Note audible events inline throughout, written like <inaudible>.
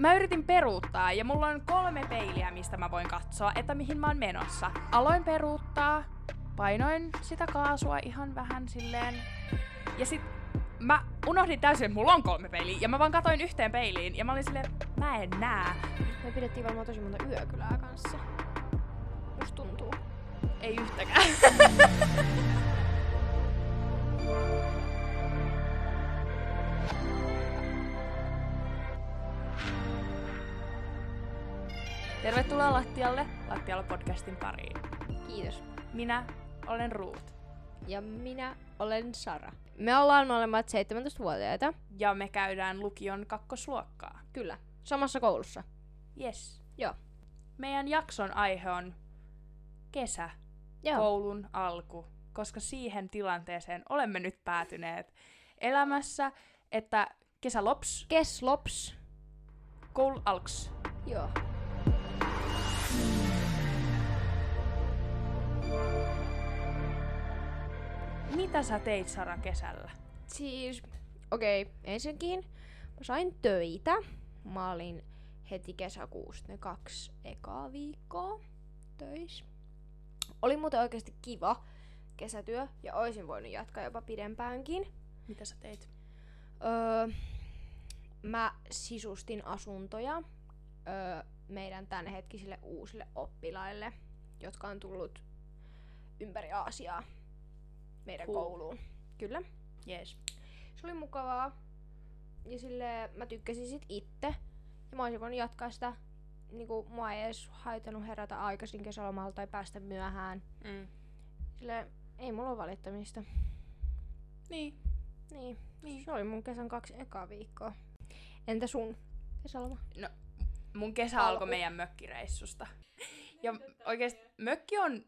mä yritin peruuttaa ja mulla on kolme peiliä, mistä mä voin katsoa, että mihin mä oon menossa. Aloin peruuttaa, painoin sitä kaasua ihan vähän silleen. Ja sit mä unohdin täysin, että mulla on kolme peiliä. Ja mä vaan katoin yhteen peiliin ja mä olin silleen, mä en näe. Me pidettiin varmaan tosi monta yökylää kanssa. Musta tuntuu. Ei yhtäkään. <laughs> Tervetuloa Lattialle, Lattialla podcastin pariin. Kiitos. Minä olen Ruut. Ja minä olen Sara. Me ollaan molemmat 17-vuotiaita. Ja me käydään lukion kakkosluokkaa. Kyllä. Samassa koulussa. Yes. Joo. Meidän jakson aihe on kesä, Joo. koulun alku, koska siihen tilanteeseen olemme nyt päätyneet elämässä, että kesä lops, Kes lops. koulu alks. Joo. Mitä sä teit Sara kesällä? Siis, okei, okay, ensinnäkin mä sain töitä. Mä olin heti kesäkuusta ne kaksi ekaa viikkoa töissä. Oli muuten oikeasti kiva kesätyö ja oisin voinut jatkaa jopa pidempäänkin. Mitä sä teit? Öö, mä sisustin asuntoja öö, meidän tämänhetkisille uusille oppilaille, jotka on tullut ympäri Aasiaa meidän Cool. kouluun. Kyllä. Yes. Se oli mukavaa. Ja sille mä tykkäsin sit itse. Ja mä olisin voinut jatkaa sitä. Niinku, mua ei edes haitanut herätä aikaisin kesälomalta tai päästä myöhään. Mm. Sille ei mulla ole valittamista. Niin. Niin. Niin. Se oli mun kesän kaksi ekaa viikkoa. Entä sun kesäloma? Mun kesä Alku. alkoi meidän mökkireissusta. Ja oikeesti mökki on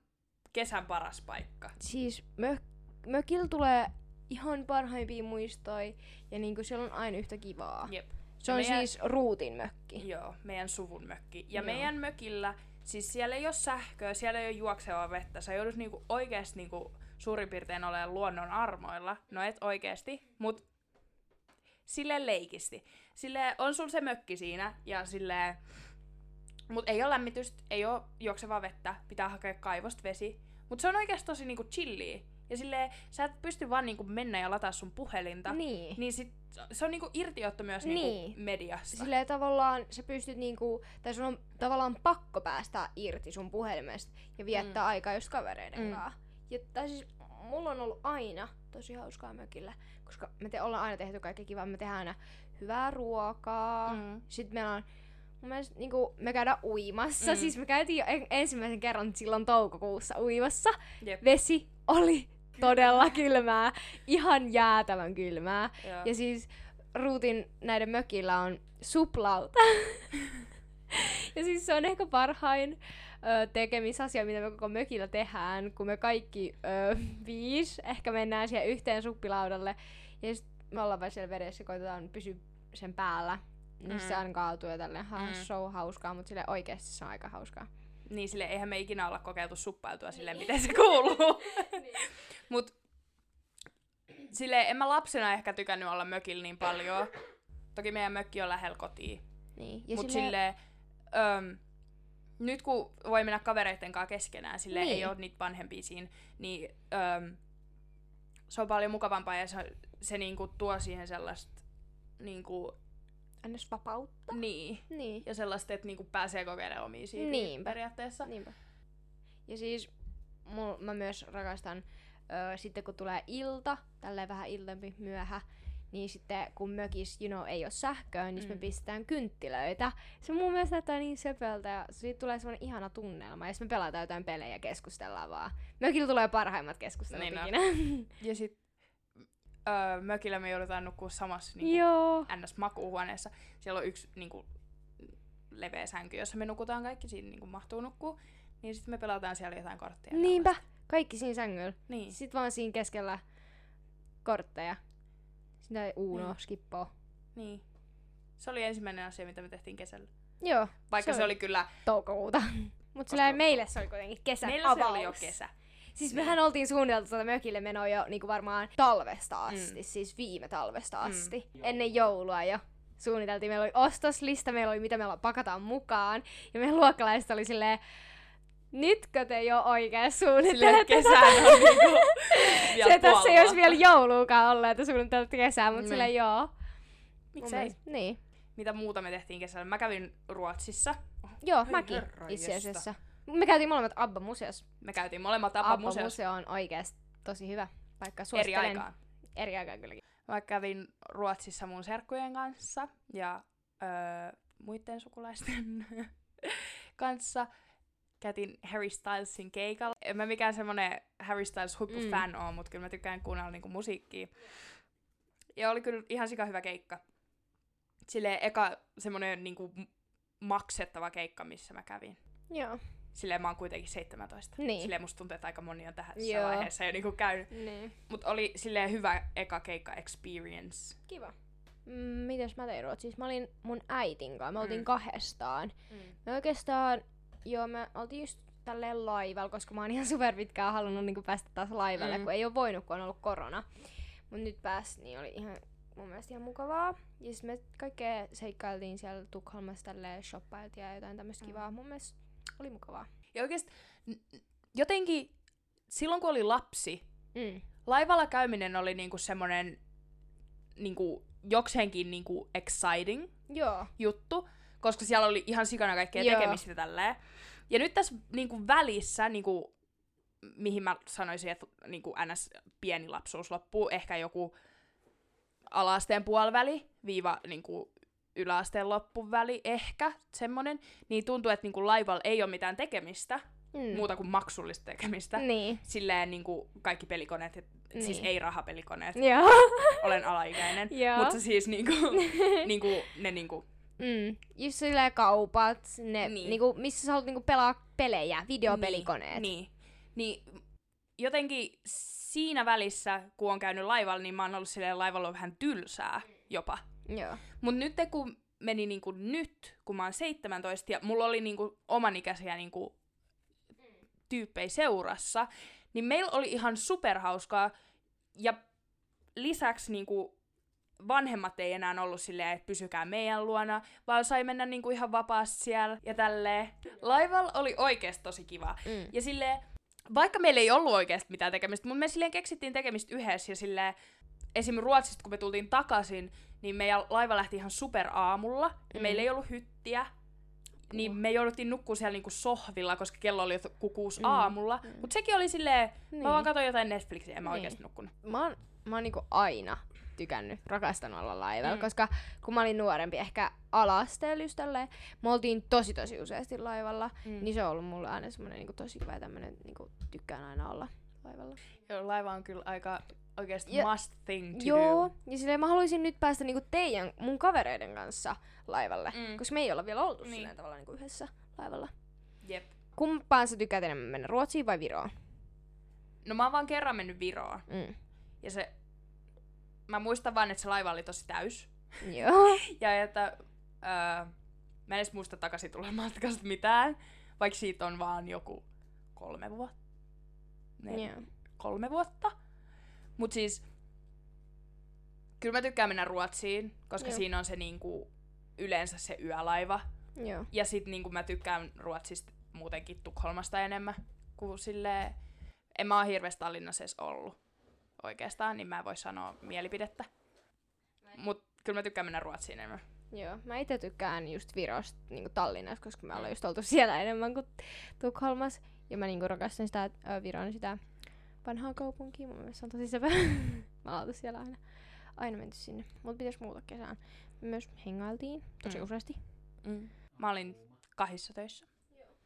kesän paras paikka. Siis mö- mökillä tulee ihan parhaimpia muistoja ja niinku siellä on aina yhtä kivaa. Jep. Se on meidän- siis ruutin mökki. Joo, meidän suvun mökki. Ja Joo. meidän mökillä, siis siellä ei ole sähköä, siellä ei ole juoksevaa vettä. Sä joudut niinku oikeesti niinku suurin piirtein olemaan luonnon armoilla. No et oikeesti, mut sille leikisti. Sille on sul se mökki siinä ja sille mut ei ole lämmitystä, ei ole juoksevaa vettä, pitää hakea kaivosta vesi. Mut se on oikeesti tosi niinku chillia. Ja silleen, sä et pysty vaan niinku mennä ja lataa sun puhelinta. Niin. Niin sit, se on niinku irtiotto myös Niin. niinku mediasta. Silleen tavallaan sä pystyt niinku, tai sun on tavallaan pakko päästä irti sun puhelimesta ja viettää mm. aikaa just kavereiden Mm. kanssa. Ja, tai siis mulla on ollut aina tosi hauskaa mökillä, koska me te ollaan aina tehty kaikki kivaa. Me tehdään aina hyvää ruokaa. Mm. Sitten meillä on mun mielestä niinku, me käydään uimassa. Mm. Siis me käytiin jo en- ensimmäisen kerran silloin toukokuussa uimassa. Jep. Vesi oli todella kylmää. Ihan jäätävän kylmää. Joo. Ja siis Ruutin näiden mökillä on suplauta. <laughs> ja siis se on ehkä parhain ö, tekemisasia, mitä me koko mökillä tehdään, kun me kaikki ö, viisi ehkä mennään siihen yhteen suppilaudalle. Ja sit me ollaan vaan siellä vedessä ja koitetaan pysyä sen päällä. Niin Mm. se aina kaatuu ja tälleen, ha, Mm. so hauskaa, mutta sille oikeasti se on aika hauskaa. Niin sille eihän me ikinä olla kokeiltu suppailtua silleen, miten se kuuluu. <laughs> Mut sille en mä lapsena ehkä tykännyt olla mökillä niin paljon. Toki meidän mökki on lähellä kotiin. Niin. Ja Mut sille, silleen, öm, nyt kun voi mennä kavereitten kanssa keskenään, sille Niin. ei ole niitä vanhempia siinä, niin öm, se on paljon mukavampaa ja se, se niinku tuo siihen sellaista niinku, ns. vapautta. niin, Niin. ja sellaista, että niinku pääsee kokeilemaan omia siipiä Niinpä. periaatteessa. Niinpä. Ja siis mul, mä myös rakastan ö, sitten kun tulee ilta, tälleen vähän iltempi myöhä, niin sitten kun mökis, you know, ei ole sähköä, niin mm. me pistetään kynttilöitä. Se mun mielestä näyttää niin söpöltä ja siitä tulee semmoinen ihana tunnelma. Ja sitten me pelataan jotain pelejä ja keskustellaan vaan. Mökillä tulee parhaimmat keskustelut Niin ikinä. <laughs> Ja sit öö, mökillä me joudutaan nukkua samassa niinku, Joo. NS-makuuhuoneessa. Siellä on yksi niinku, leveä sänky, jossa me nukutaan kaikki, siinä niinku, mahtuu nukkuu. Niin sitten me pelataan siellä jotain kortteja. ja Niinpä. tällaista. Kaikki siinä sängyllä. Niin. Sitten vaan siinä keskellä kortteja. Sitä ei Uno, Niin. skippo. niin. Se oli ensimmäinen asia, mitä me tehtiin kesällä. Joo, Vaikka Se se, oli- oli kyllä, toukokuuta. <laughs> Mutta meille se oli kuitenkin kesän meillä se oli jo kesä. Siis mehän oltiin suunniteltu tuota mökille menoa jo niinku varmaan talvesta asti, Mm. siis viime talvesta Mm. asti. Ennen joulua jo. suunniteltiin. Meillä oli ostoslista, meillä oli mitä me pakataan mukaan. Ja meidän luokkalaiset oli silleen, nytkö te jo oikein suunnittelette kesän on niinku <laughs> vielä Se tässä ei olisi vielä jouluukaan ollut, että suunnittelet kesää, mutta Niin. silleen joo. Miksei? Niin. Mitä muuta me tehtiin kesällä? Mä kävin Ruotsissa. Joo, Ai mäkin itse asiassa. Me käytiin molemmat Abba-museossa. Me käytiin molemmat Abba museossa Abba-museo on oikeasti tosi hyvä paikka. eri aikaan. Eri aikaan kylläkin. Mä kävin Ruotsissa mun serkkujen kanssa ja öö, muiden sukulaisten <laughs> kanssa. Käytiin Harry Stylesin keikalla. En mä mikään semmonen Harry Styles huippufan mm. oo, mutta kyllä mä tykkään kuunnella niinku musiikkia. Ja oli kyllä ihan sika hyvä keikka. Silleen eka semmonen niinku maksettava keikka, missä mä kävin. Joo. Silleen mä oon kuitenkin 17. Niin. Silleen musta tuntuu, että aika moni on tähän Joo. vaiheessa jo niinku käynyt. Niin. Mut oli silleen hyvä eka keikka experience. Kiva. Mm, mitäs mä tein Ruotsissa? Mä olin mun äitin kanssa. Me oltiin Mm. kahdestaan. Me oikeastaan, joo, me oltiin just tälleen laivalla, koska mä oon ihan super pitkään halunnut niinku päästä taas laivalle, Mm. kun ei ole voinut, kun on ollut korona. Mut nyt pääs, niin oli ihan mun mielestä ihan mukavaa. Ja sit me kaikkea seikkailtiin siellä Tukholmassa tälleen shoppailtiin ja jotain tämmöistä Mm. kivaa. Mun mielestä oli mukavaa. Ja oikeesti n- jotenkin silloin kun oli lapsi, Mm. laivalla käyminen oli niinku semmonen niinku jokseenkin niinku exciting Joo. juttu, koska siellä oli ihan sikana kaikkea Joo. tekemistä tälleen. Ja nyt tässä niinku välissä, niinku, mihin mä sanoisin, että niinku ns. pieni lapsuus loppuu, ehkä joku alaasteen puoliväli, viiva niinku yläasteen loppuväli, ehkä semmonen, niin tuntuu, että niinku laivalla ei ole mitään tekemistä, Mm. muuta kuin maksullista tekemistä. Niin. Silleen niinku kaikki pelikoneet, et, niin. siis Niin. ei rahapelikoneet, Joo. <laughs> olen alaikäinen, Joo. mutta siis niinku, <laughs> niinku, ne niinku, Mm. Just silleen kaupat, ne, Niin. niin. niinku, missä sä haluat niinku pelaa pelejä, videopelikoneet. Niin, niin, niin jotenkin siinä välissä, kun on käynyt laivalla, niin mä oon ollut silleen laivalla on vähän tylsää jopa. Joo. Mut nyt kun meni niinku nyt, kun mä oon 17 ja mulla oli niinku omanikäisiä niinku tyyppejä seurassa, niin meillä oli ihan superhauskaa ja lisäksi niinku vanhemmat ei enää ollut silleen, että pysykää meidän luona, vaan sai mennä niinku ihan vapaasti siellä ja tälleen. Laivalla oli oikeasti tosi kiva. Mm. Ja silleen, vaikka meillä ei ollut oikeasti mitään tekemistä, mutta me silleen keksittiin tekemistä yhdessä ja silleen, esim. Ruotsista kun me tultiin takaisin, niin meidän laiva lähti ihan super aamulla ja Mm. meillä ei ollut hyttiä. Niin me jouduttiin nukkua siellä niinku sohvilla, koska kello oli jo kukuus Mm. aamulla. Mm. Mutta sekin oli silleen, Niin. mä vaan katsoin jotain Netflixiä, en mä Niin. oikeasti nukkunut. Mä oon, mä oon niinku aina tykännyt, rakastanut olla laivalla, Mm. mm. koska kun mä olin nuorempi, ehkä ala-asteella just tälleen, me oltiin tosi tosi useasti laivalla, Mm. mm. niin se on ollut mulle aina semmonen niinku tosi kiva ja tämmönen, niinku tykkään aina olla laivalla. Joo, laiva on kyllä aika oikeasti Ja- must thing to Joo, do. ja silleen mä haluaisin nyt päästä niinku teidän, mun kavereiden kanssa laivalle, Mm. koska me ei olla vielä oltu Niin. silleen tavalla niinku yhdessä laivalla. Jep. Kumpaan sä tykkäät enemmän mennä, Ruotsiin vai Viroon? No mä oon vaan kerran mennyt Viroon. Mm. Ja se... Mä muistan vaan, että se laiva oli tosi täys. Joo. <laughs> Ja että öö, mä en edes muista takaisin tulla matkasta mitään, vaikka siitä on vaan joku kolme vuotta. Ne, Joo. kolme vuotta. Mut siis, kyllä mä tykkään mennä Ruotsiin, koska Joo. siinä on se niinku, yleensä se yölaiva. Joo. Ja sit niinku mä tykkään Ruotsista muutenkin Tukholmasta enemmän, kuin silleen, en mä oo hirveästi Tallinnassa edes ollut oikeastaan, niin mä en voi sanoa mielipidettä. Mut kyllä mä tykkään mennä Ruotsiin enemmän. Joo, mä itse tykkään just Virosta niin Tallinnassa, koska me ollaan just oltu siellä enemmän kuin Tukholmas. Ja mä niinku rakastan sitä ö, Viron sitä vanhaa kaupunkia. Mun mielestä se on tosi sepä. <laughs> mä oon siellä aina, aina menty sinne. Mut pitäis muuta kesään. Me myös hengailtiin tosi Mm. useasti. Mm. Mä olin kahdissa töissä.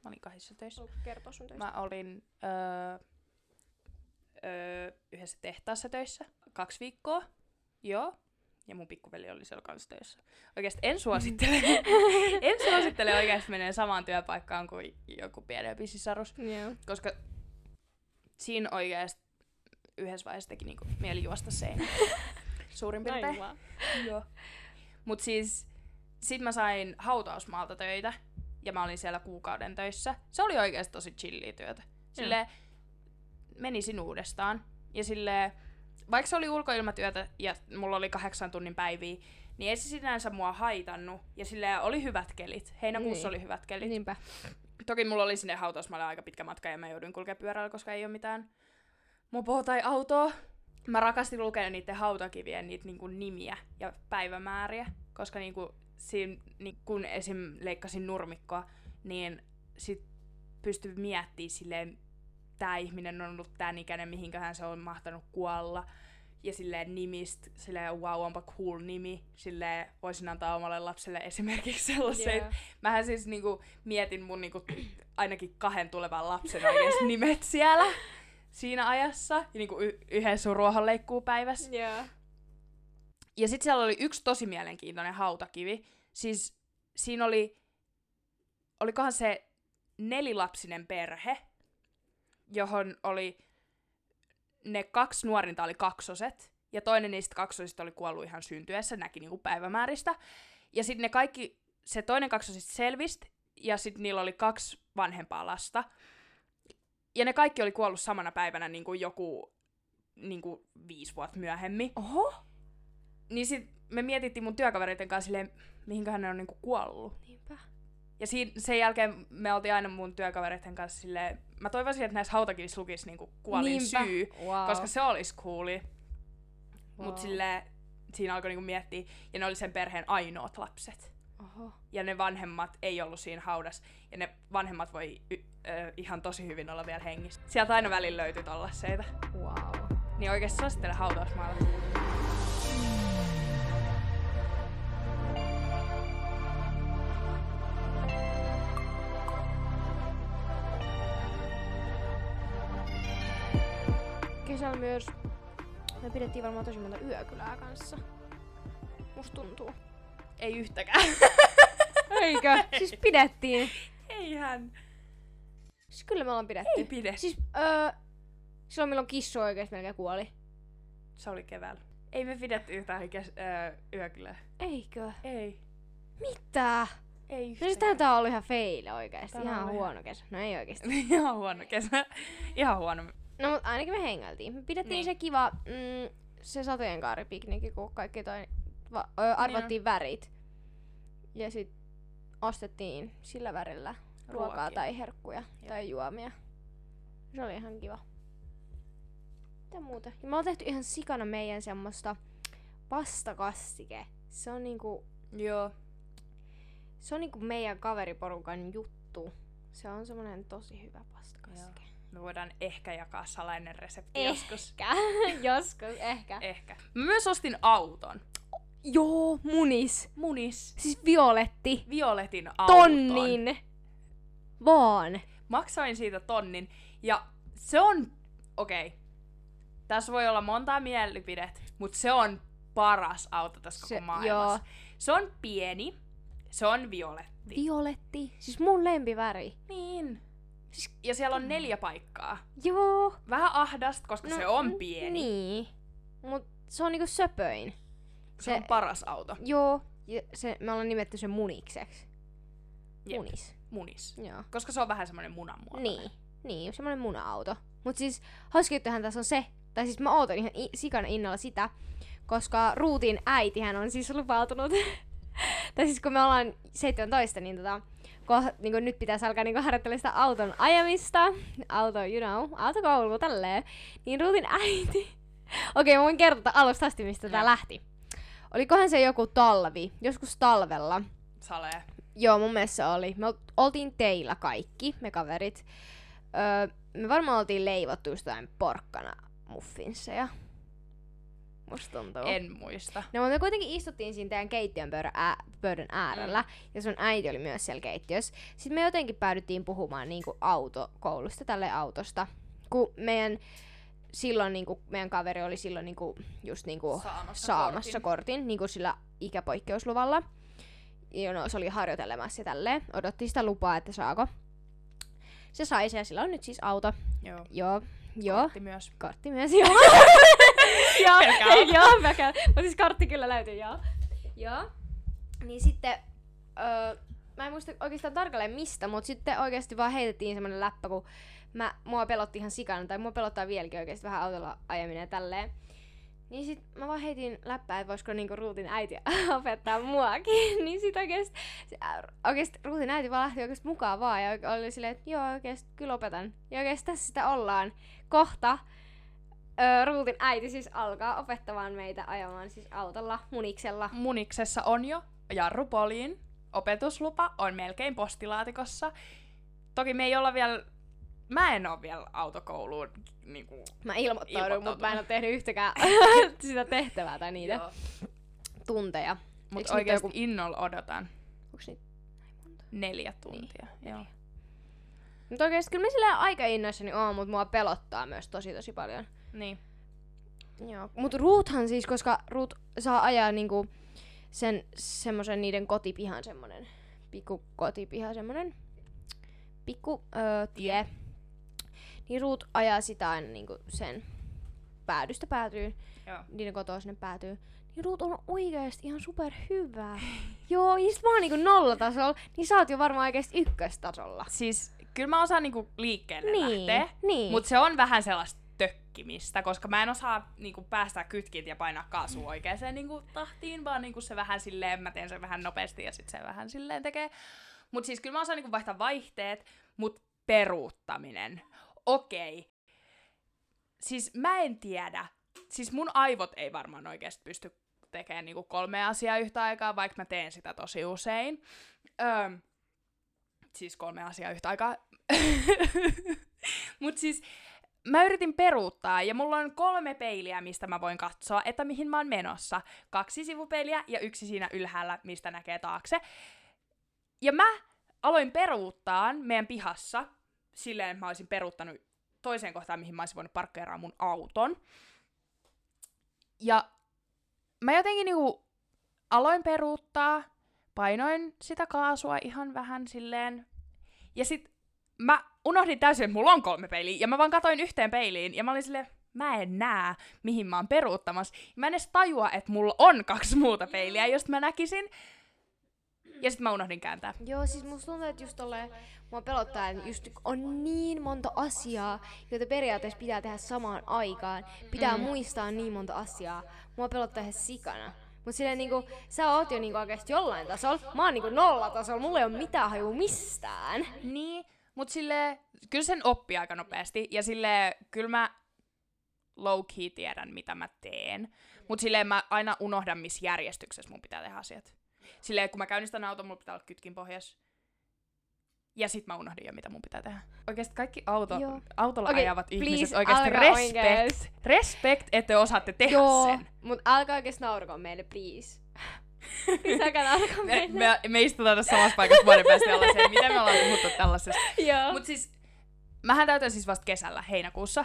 Mä olin kahdissa töissä. kertoa sun töistä. Mä olin öö, öö, yhdessä tehtaassa töissä kaksi viikkoa. Joo. Ja mun pikkuveli oli siellä kanssa töissä. Oikeasti en suosittele. <laughs> en suosittele oikeasti menee samaan työpaikkaan kuin joku pienempi sisarus. Joo. Koska siinä oikeasti yhdessä vaiheessa teki niinku mieli juosta seinään. <laughs> Suurin piirtein. <laughs> Joo. Mut siis, sit mä sain hautausmaalta töitä, ja mä olin siellä kuukauden töissä. Se oli oikeasti tosi chilliä työtä. Sille menisin uudestaan. Ja sille vaikka se oli ulkoilmatyötä ja mulla oli kahdeksan tunnin päiviä, niin ei se sinänsä mua haitannut. Ja sillä oli hyvät kelit. Heinäkuussa Niin. oli hyvät kelit. Niinpä. Toki mulla oli sinne hautausmaalle aika pitkä matka ja mä jouduin kulkemaan pyörällä, koska ei ole mitään mopoa tai autoa. Mä rakastin lukea niiden hautakivien niitä niinku nimiä ja päivämääriä, koska niinku, siinä, niin kun esim. leikkasin nurmikkoa, niin sit pystyi miettimään silleen, tämä ihminen on ollut tämän ikäinen, mihinköhän se on mahtanut kuolla. Ja silleen nimistä, silleen wow, onpa cool nimi. Silleen voisin antaa omalle lapselle esimerkiksi sellaisen, Joo. Mähän siis niinku mietin mun niinku ainakin kahden tulevan lapsen oikeesti <laughs> nimet siellä siinä ajassa. Ja niinku y- yhden sun ruohonleikkuupäivässä. Joo. Ja sitten siellä oli yksi tosi mielenkiintoinen hautakivi. Siis siinä oli, olikohan se nelilapsinen perhe, johon oli ne kaksi nuorinta oli kaksoset, ja toinen niistä kaksosista oli kuollut ihan syntyessä, näki niinku päivämääristä. Ja sitten ne kaikki, se toinen kaksosista selvisi, ja sitten niillä oli kaksi vanhempaa lasta. Ja ne kaikki oli kuollut samana päivänä niin kuin joku niin kuin viisi vuotta myöhemmin. Oho. Niin sit me mietittiin mun työkavereiden kanssa silleen, mihinköhän ne on niinku kuollut. Niinpä. Ja siinä, sen jälkeen me oltiin aina mun työkavereiden kanssa silleen, mä toivoisin, että näissä hautakivissä lukisi niinku kuolin Niinpä. syy, Wow. koska se olisi cooli. wow. Mut silleen, siinä alkoi niinku miettiä, ja ne oli sen perheen ainoat lapset. Oho. Ja ne vanhemmat ei ollut siinä haudas, ja ne vanhemmat voi y- ö, ihan tosi hyvin olla vielä hengissä. Sieltä aina välillä löytyi tollaseita. Wow. Niin oikeesti suosittelen hautausmaalla. Kesällä myös me pidettiin varmaan tosi monta yökylää kanssa. Musta tuntuu. Ei yhtäkään. <laughs> Eikö? siis pidettiin. Eihän. Siis kyllä me ollaan pidetty. Ei pidetty. Siis öö, silloin milloin kissu oikeesti melkein kuoli. Se oli keväällä. Ei me pidetty yhtään kes- öö, yökylää. Eikö? Ei. Mitä? Ei No siis tää on ollut ihan feile oikeesti. Tää on Ihan huono kesä. No ei oikeesti. <laughs> Ihan huono kesä. Ihan huono. No mut ainakin me hengailtiin. Me pidettiin Niin. se kiva, mm, se satojen kaaripiknikki, kun kaikki toi, va, ö, arvattiin värit. Ja sit ostettiin sillä värillä ruokaa Ruokia. tai herkkuja Jep. tai juomia. Se oli ihan kiva. Mitä muuta? Ja me ollaan tehty ihan sikana meidän semmoista pastakastike. Se on niinku, Joo. se on niinku meidän kaveriporukan juttu. Se on semmonen tosi hyvä pastakastike. Me voidaan ehkä jakaa salainen resepti Eh. joskus. Ehkä. <laughs> Joskus, ehkä. Ehkä. Mä myös ostin auton. Joo, munis. Munis. Siis violetti. Violetin auton. Tonnin. Vaan. Maksoin siitä tonnin. Ja se on... Okei. Okay. Tässä voi olla montaa mielipidet, mutta se on paras auto tässä Se- koko maailmassa. joo. Se on pieni. Se on violetti. Violetti. Siis mun lempiväri. Niin. Siis- Ja siellä on neljä paikkaa. Joo. Vähän ahdasta, koska No, se on pieni. Niin. Mut se on niinku söpöin. Se, Se- on paras auto. Joo. Ja se, me ollaan nimetty sen munikseksi. Jep. Munis. Munis. Joo. Koska se on vähän semmoinen munanmuotoinen. Niin. Niin, semmonen muna-auto. Mut siis hauska juttuhan tässä on se, tai siis mä ootan ihan i- sikana innolla sitä, koska Ruutin äitihän on siis lupautunut, <laughs> tai siis kun me ollaan 17, niin tota, ko, niin nyt pitäisi alkaa niin harjoittelemaan sitä auton ajamista, auto, you know, autokoulu, tälleen, niin Ruutin äiti, <laughs> okei mä voin kertoa alusta asti, mistä tää Joo. lähti. Olikohan se joku talvi, joskus talvella, Salee. Joo, mun mielestä se oli. Me ol- oltiin teillä kaikki, me kaverit. Öö, me varmaan oltiin leivottu just jotain porkkana muffinsseja. Musta tuntuu. En muista. No, mutta me kuitenkin istuttiin siinä teidän keittiön pöydän, ää, pöydän äärellä, mm. ja sun äiti oli myös siellä keittiössä. Sitten me jotenkin päädyttiin puhumaan niinku autokoulusta, tälle autosta. Kun meidän, silloin niinku, meidän kaveri oli silloin niinku, just niinku Saamassa, saamassa kortin. kortin, niin kuin sillä ikäpoikkeusluvalla. Ja no, se oli harjoitelemassa ja tälleen. Odotti sitä lupaa, että saako. Se sai sen ja sillä on nyt siis auto. Joo. Joo, joo. Kortti myös. Kartti myös, joo. <laughs> joo, <laughs> joo. Mutta siis kartti kyllä löytyy, joo. Joo. Niin sitten, öö, mä en muista oikeastaan tarkalleen mistä, mutta sitten oikeasti vaan heitettiin semmonen läppä, kun mä, mua pelotti ihan sikana, tai mua pelottaa vieläkin oikeasti vähän autolla ajaminen ja tälleen. Niin sit mä vaan heitin läppää, että voisiko niinku Ruutin äiti <laughs> opettaa muakin. <laughs> niin sit oikeesti, oikeesti Ruutin äiti vaan lähti oikeesti mukaan vaan ja oli silleen, että joo oikeesti kyllä opetan. Ja oikeesti tässä sitä ollaan. Kohta öö, Ruutin äiti siis alkaa opettamaan meitä ajamaan siis autolla, muniksella. Muniksessa on jo jarrupoliin. Opetuslupa on melkein postilaatikossa. Toki me ei olla vielä mä en oo vielä autokouluun niinku, Mä ilmoittaudun, mutta mä en oo tehnyt yhtäkään <laughs> sitä tehtävää tai niitä Joo. tunteja. Mutta oikeasti joku... innolla odotan. Onks niitä Neljä tuntia, niin, joo. Mutta oikeesti kyllä mä sillä aika innoissani oon, mutta mua pelottaa myös tosi tosi paljon. Niin. Joo. Mut Ruuthan siis, koska Ruut saa ajaa niinku sen semmosen niiden kotipihan semmonen pikku kotipiha semmonen pikku öö, tie. Niin Ruut ajaa sitä aina niinku sen päädystä päätyy, Joo. niiden kotoa sinne päätyy. Niin Ruut on oikeesti ihan super hyvä. <laughs> Joo, ja sit mä oon niinku nollatasolla, niin sä oot jo varmaan oikeesti ykköstasolla. Siis kyllä mä osaan niinku liikkeelle Niin, lähteä, niin. mutta se on vähän sellaista tökkimistä, koska mä en osaa niinku päästää kytkit ja painaa kaasua oikeaan niinku tahtiin, vaan niinku se vähän silleen, mä teen sen vähän nopeasti ja sitten se vähän silleen tekee. Mutta siis kyllä mä osaan niinku vaihtaa vaihteet, mutta peruuttaminen. Okei. Siis mä en tiedä. Siis mun aivot ei varmaan oikeasti pysty tekemään niinku kolme asiaa yhtä aikaa, vaikka mä teen sitä tosi usein. Öö, siis kolme asiaa yhtä aikaa. <laughs> Mut siis mä yritin peruuttaa ja mulla on kolme peiliä, mistä mä voin katsoa, että mihin mä oon menossa. Kaksi sivupeiliä ja yksi siinä ylhäällä, mistä näkee taakse. Ja mä aloin peruuttaa meidän pihassa silleen, mä olisin peruuttanut toiseen kohtaan, mihin mä olisin voinut parkkeeraa mun auton. Ja mä jotenkin niinku aloin peruuttaa, painoin sitä kaasua ihan vähän silleen. Ja sit mä unohdin täysin, että mulla on kolme peiliä, ja mä vaan katoin yhteen peiliin, ja mä olin silleen, mä en näe, mihin mä oon peruuttamassa. Mä en edes tajua, että mulla on kaksi muuta peiliä, jos mä näkisin. Ja sit mä unohdin kääntää. Joo, siis musta tuntuu, että just tolleen, mua pelottaa, että just on niin monta asiaa, joita periaatteessa pitää tehdä samaan aikaan. Pitää mm. muistaa niin monta asiaa. Mua pelottaa ihan sikana. Mut silleen niinku, sä oot jo niinku oikeesti jollain tasolla. Mä oon niinku nollatasolla, mulla ei oo mitään hajua mistään. Niin, mut sille kyllä sen oppii aika nopeasti. Ja sille kyllä mä low-key tiedän, mitä mä teen. Mut silleen mä aina unohdan, missä järjestyksessä mun pitää tehdä asiat. Silleen, kun mä käynnistän auton, mulla pitää olla kytkin pohjas. Ja sit mä unohdin jo, mitä mun pitää tehdä. Oikeesti kaikki auto, Joo. autolla Okei, ajavat please, ihmiset, oikeesti alkaa respect. oikeesti. Respect, että te osaatte tehdä Joo, sen. mut älkää oikeesti naurakoon meille, please. Lisääkää naurakoon Me, meille. me, me istutaan tässä samassa paikassa vuoden päästä ja ollaan se, miten me ollaan puhuttu tällaisesta. Joo. Mut siis, mähän täytän siis vasta kesällä, heinäkuussa.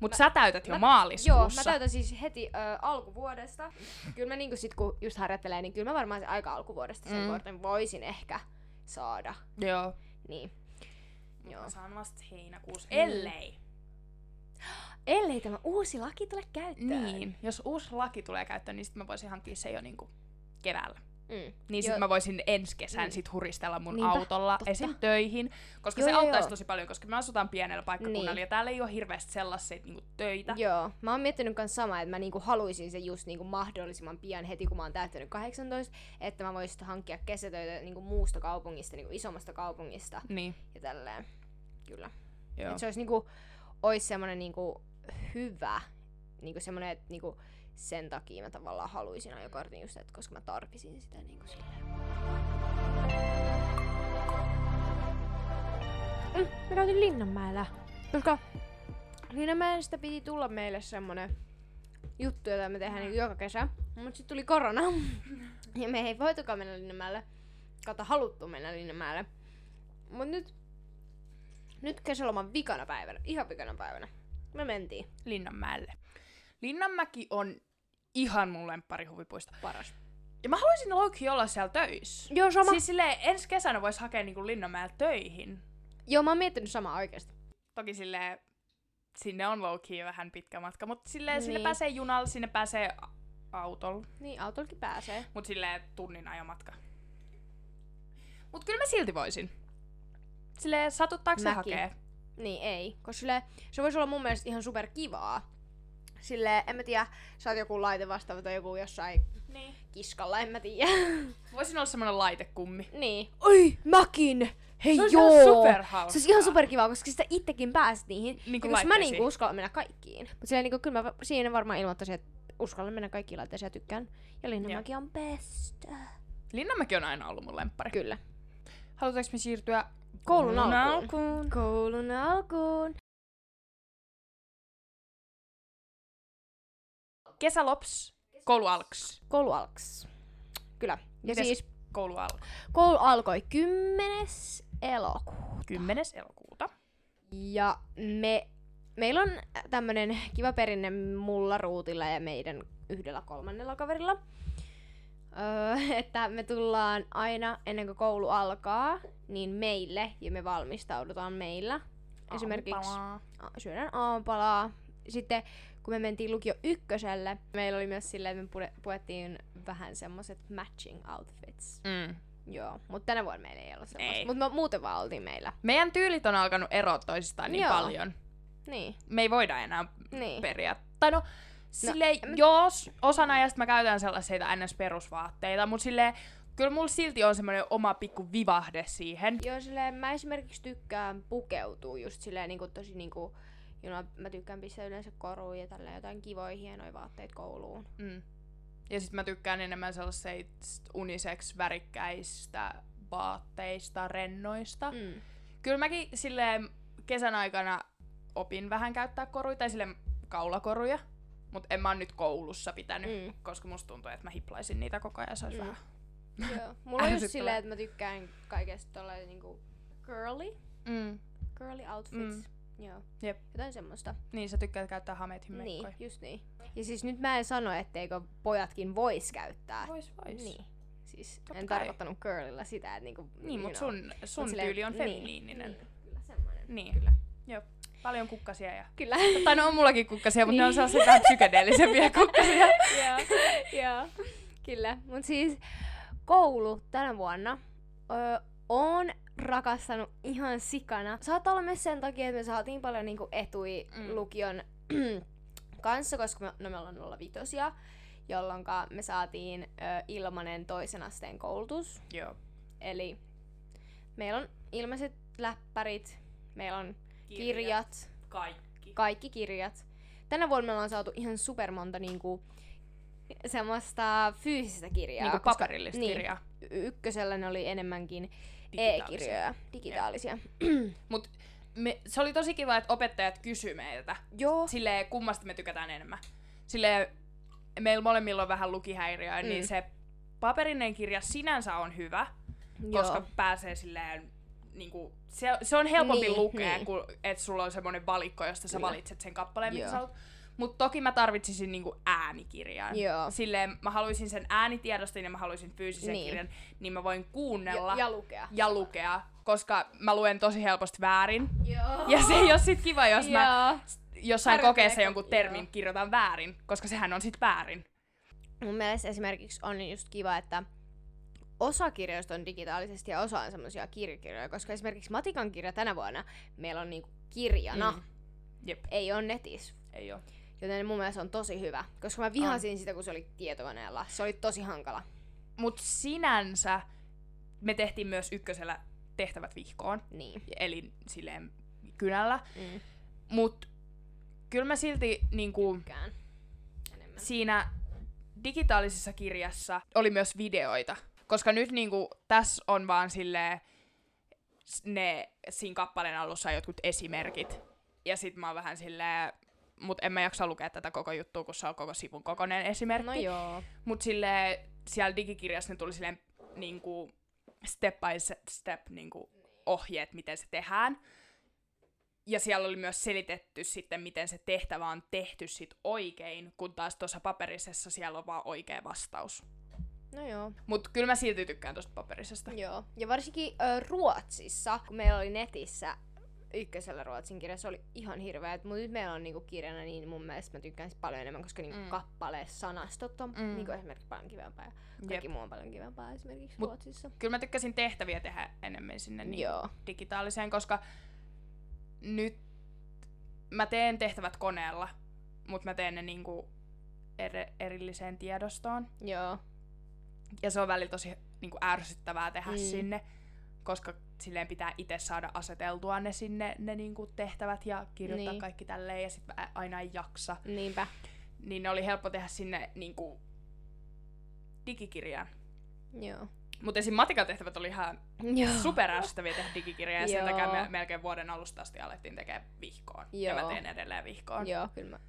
Mut Mä- sä täytät jo mä- maaliskuussa. Joo, mä täytän siis heti ö, alkuvuodesta. Kyllä mä niinku sit kun just harjoittelee, niin kyllä mä varmaan se aika alkuvuodesta sen Mm. kortin voisin ehkä saada. Joo. Niin. Joo. Joo. Mä saan vasta heinäkuussa, Niin. ellei. Ellei tämä uusi laki tule käyttöön. Niin, jos uusi laki tulee käyttöön, niin sit mä voisin hankkia se jo niinku keväällä. Mm. Niin sit Joo. mä voisin ensi kesän Mm. sit huristella mun Niinpä, autolla totta. esim. töihin, koska Joo, se auttaisi joo. tosi paljon, koska me asutaan pienellä paikkakunnalla Niin. ja täällä ei ole hirveästi sellaisia niinku töitä. Joo, mä oon miettinyt kans samaa, että mä niinku haluaisin se just niinku mahdollisimman pian heti, kun mä oon täyttänyt 18, että mä voisin hankkia kesätöitä niinku muusta kaupungista, niinku isommasta kaupungista Niin, ja tälleen. Kyllä. joo. Et se olisi niinku, ois semmonen niinku hyvä, niinku semmonen, että niinku sen takia mä tavallaan haluaisin ajokortin just, että koska mä tarvisin sitä niinku silleen. Mm, mä käytin Linnanmäellä, koska Linnanmäestä piti tulla meille semmonen juttu, jota me tehdään niinku joka kesä, mutta sitten tuli korona ja me ei voitukaan mennä Linnanmäelle, kautta haluttu mennä Linnanmäelle. Mut nyt nyt kesäloman vikana päivänä, ihan vikana päivänä. Me mentiin. Linnanmäelle. Linnanmäki on ihan mun lemppari huvipuisto. Paras. Ja mä haluaisin Loki olla siellä töissä. Joo, sama. Siis silleen, ensi kesänä vois hakea niinku Linnanmäelle töihin. Joo, mä oon miettinyt samaa oikeesti. Toki silleen, sinne on low vähän pitkä matka, mutta silleen sinne Niin. pääsee junalla, sinne pääsee autolla. Niin, autolkin pääsee. Mut silleen tunnin ajomatka. Mut kyllä mä silti voisin. Silleen satuttaako se hakee? Niin, ei. Koska sille, se voisi olla mun mielestä ihan super kivaa. Silleen, en mä tiedä, sä oot joku laite vastaava tai joku jossain Niin. kiskalla, en mä tiedä. <laughs> Voisin olla semmonen laitekummi. niin. Oi, mäkin! Hei Se joo! superhauskaa. Se olisi ihan superkivaa, koska sitä itsekin pääsit niihin. Ja koska mä niinku uskallan mennä kaikkiin. Mutta silleen niinku, kyllä mä siinä varmaan ilmoittaisin, että uskallan mennä kaikkiin laitteisiin ja tykkään. Ja Linnanmäki on best. Linnanmäki on aina ollut mun lemppari. Kyllä. Halutaanko me siirtyä Koulun alkuun. alkuun? Koulun alkuun. Kesälops, koulu alks. Koulu alks. Kyllä. Ja Mites siis Koulu alk. koulu alkoi 10. elokuuta. 10. elokuuta. Ja me, meillä on tämmönen kiva perinne mulla, Ruutilla ja meidän yhdellä kolmannella kaverilla. Öö, että me tullaan aina ennen kuin koulu alkaa, niin meille ja me valmistaudutaan meillä. Esimerkiksi Aamupalaa. a- syödään aamupalaa. Sitten kun me mentiin lukio ykköselle, meillä oli myös silleen, että me puettiin vähän semmoset matching outfits. Mm. Joo, mutta tänä vuonna meillä ei ollut semmoista. Mutta muuten vaan oltiin meillä. Meidän tyylit on alkanut eroa toisistaan niin Joo. paljon. Niin, Me ei voida enää niin. periä. Tai no, silleen, no, jos osan ajasta mä käytän sellaisia NS-perusvaatteita, mutta silleen, kyllä mulla silti on semmoinen oma pikku vivahde siihen. Joo, silleen mä esimerkiksi tykkään pukeutua just silleen niinku tosi niinku, you know, mä tykkään pistää yleensä koruun ja tällä jotain kivoja hienoja vaatteita kouluun. Mm. Ja sit mä tykkään enemmän sellaisista unisex värikkäistä vaatteista, rennoista. Mm. Kyllä mäkin silleen kesän aikana opin vähän käyttää koruja, tai silleen kaulakoruja. Mutta en mä oon nyt koulussa pitänyt, mm. Koska musta tuntuu, että mä hiplaisin niitä koko ajan, se olisi mm. Vähän... Joo. <laughs> Mulla on just silleen, että mä tykkään kaikesta tolleen niinku girly, Mm. girly outfits. Mm. Joo. Jep. Jotain semmoista. Niin, sä tykkäät käyttää hameet Niin, himmekkoja. just niin. Ja siis nyt mä en sano, etteikö pojatkin vois käyttää. Vois, vois. Niin. Siis Totta en kai. tarkoittanut girlilla sitä, että niinku... Niin, you mut know, sun, sun mut silleen- tyyli on niin, feminiininen. Niin, kyllä semmoinen. Niin. Kyllä. Joo. Paljon kukkasia ja... Kyllä. Tai no on mullakin kukkasia, mutta ne on Niin. sellaisia vähän psykedeellisempiä <laughs> kukkasia. Joo, joo, kyllä. Mut siis koulu tänä vuonna öö, on rakastanut ihan sikana. Saattaa olla myös sen takia, että me saatiin paljon niinku etui Mm. lukion <clears throat> kanssa, koska me, no me ollaan olla vitosia, jolloin me saatiin ö, ilmanen toisen asteen koulutus. Joo. Eli meillä on ilmaiset läppärit, meillä on kirjat, Kaikki. kaikki kirjat. Tänä vuonna me ollaan saatu ihan supermonta niinku, semmoista fyysistä kirjaa. Niinku koska paperillista niin. kirjaa. y- ykkösellä ne oli enemmänkin. E-kirjoja, digitaalisia. <clears throat> Mut me, se oli tosi kiva, että opettajat kysy meiltä. Joo. Silleen, kummasta me tykätään enemmän. Silleen, meillä molemmilla on vähän lukihäiriöä, mm. niin se paperinen kirja sinänsä on hyvä, koska pääsee silleen niinku, se, se on helpompi Niin, lukea, niin. kuin että sulla on semmoinen valikko, josta sä Kyllä. valitset sen kappaleen, mitä Joo. sä haluat. Mutta toki mä tarvitsisin niinku äänikirjan. Joo. Silleen mä haluaisin sen äänitiedostin ja mä haluaisin fyysisen Niin. kirjan, niin mä voin kuunnella ja, ja lukea. ja lukea, koska mä luen tosi helposti väärin. Joo. Ja se ei ole sit kiva, jos mä Joo. jossain Harjoittelee kokeessa ko- jonkun joo. termin kirjoitan väärin, koska sehän on sit väärin. Mun mielestä esimerkiksi on just kiva, että osa kirjoista on digitaalisesti ja osa on semmoisia kirjakirjoja, koska esimerkiksi matikan kirja tänä vuonna meillä on niinku kirjana, Mm. Jep, ei ole netissä. ei oo. Joten mun mielestä on tosi hyvä, koska mä vihasin sitä, kun se oli tietokoneella. Se oli tosi hankala. Mut sinänsä me tehtiin myös ykkösellä tehtävät vihkoon, Niin. eli silleen kynällä. Mm. Mut kyllä mä silti niinku, siinä digitaalisessa kirjassa oli myös videoita. Koska nyt niinku, tässä on vaan silleen ne siinä kappaleen alussa jotkut esimerkit. Ja sit mä oon vähän silleen, mut en mä jaksa lukea tätä koko juttua, kun se on koko sivun kokoinen esimerkki. No joo. Mut sille siellä digikirjassa ne tuli silleen niinku step by step niinku ohjeet, miten se tehdään. Ja siellä oli myös selitetty sitten, miten se tehtävä on tehty sit oikein, kun taas tuossa paperisessa siellä on vaan oikea vastaus. No joo. Mut kyllä mä silti tykkään tosta paperisesta. Joo. Ja varsinkin ö, Ruotsissa, kun meillä oli netissä ykkösellä ruotsin kirja, se oli ihan hirveä. Mutta nyt meillä on niinku kirjana, niin mun mielestä mä tykkään paljon enemmän, koska niinku Mm. mm. kappale sanastot on Mm. niinku esimerkiksi paljon kivempaa. Ja kaikki Jep. muu on paljon kivempaa esimerkiksi Mut- Ruotsissa. Kyllä mä tykkäsin tehtäviä tehdä enemmän sinne niin Joo. digitaaliseen, koska nyt mä teen tehtävät koneella, mutta mä teen ne niinku eri, erilliseen tiedostoon. Joo. Ja se on välillä tosi niinku ärsyttävää tehdä mm. sinne, koska silleen pitää itse saada aseteltua ne sinne ne niinku tehtävät ja kirjoittaa Niin. kaikki tälleen ja sitten aina ei jaksa. Niinpä. Niin ne oli helppo tehdä sinne niinku digikirjaan. Joo. Mutta esim. matikatehtävät oli ihan Joo. superärsyttäviä tehdä digikirjaa ja sen takia me melkein vuoden alusta asti alettiin tekemään vihkoon. Ja Joo. mä teen edelleen vihkoon. Joo, kyllä mä,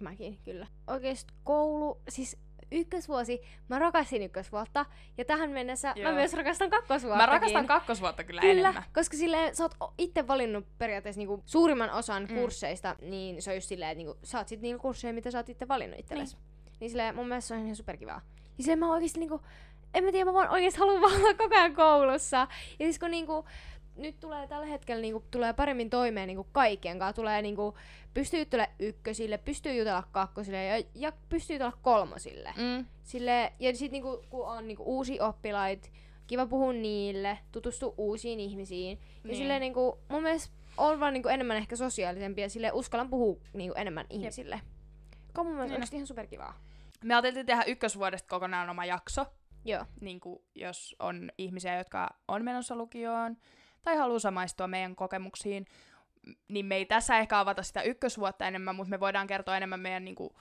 mäkin, kyllä. Oikeesti koulu, siis ykkösvuosi, mä rakastin ykkösvuotta, ja tähän mennessä Joo. mä myös rakastan kakkosvuotta. Mä rakastan kakkosvuotta kyllä, Kyllä, enemmän. koska silleen sä oot itse valinnut periaatteessa niinku suurimman osan mm. Mm. kursseista, niin se on just silleen, että niinku, sä oot sit niillä kursseilla, mitä sä oot itse valinnut itsellesi. Niin. niin silleen mun mielestä se on ihan superkivaa. Ja silleen mä oikeesti niinku, en mä tiedä, mä vaan oikeesti haluan vaan olla koko ajan koulussa. Ja siis kun niinku, nyt tulee tällä hetkellä niinku, tulee paremmin toimeen niinku kaikkien kanssa. Tulee niinku, pystyy jutella ykkösille, pystyy jutella kakkosille ja, ja pystyy jutella kolmosille. Mm. Sille, ja sit niinku, kun on niinku uusi oppilait, kiva puhua niille, tutustua uusiin ihmisiin. Ja Niin. silleen niinku, mun mielestä on vaan niinku enemmän ehkä sosiaalisempi ja sille uskallan puhua niinku enemmän ihmisille. Joka on mun mielestä Niin. ihan superkivaa. Me ajateltiin tehdä ykkösvuodesta kokonaan oma jakso. Joo. Niin kuin, jos on ihmisiä, jotka on menossa lukioon tai haluaa samaistua meidän kokemuksiin, niin me ei tässä ehkä avata sitä ykkösvuotta enemmän, mutta me voidaan kertoa enemmän meidän niin kuin,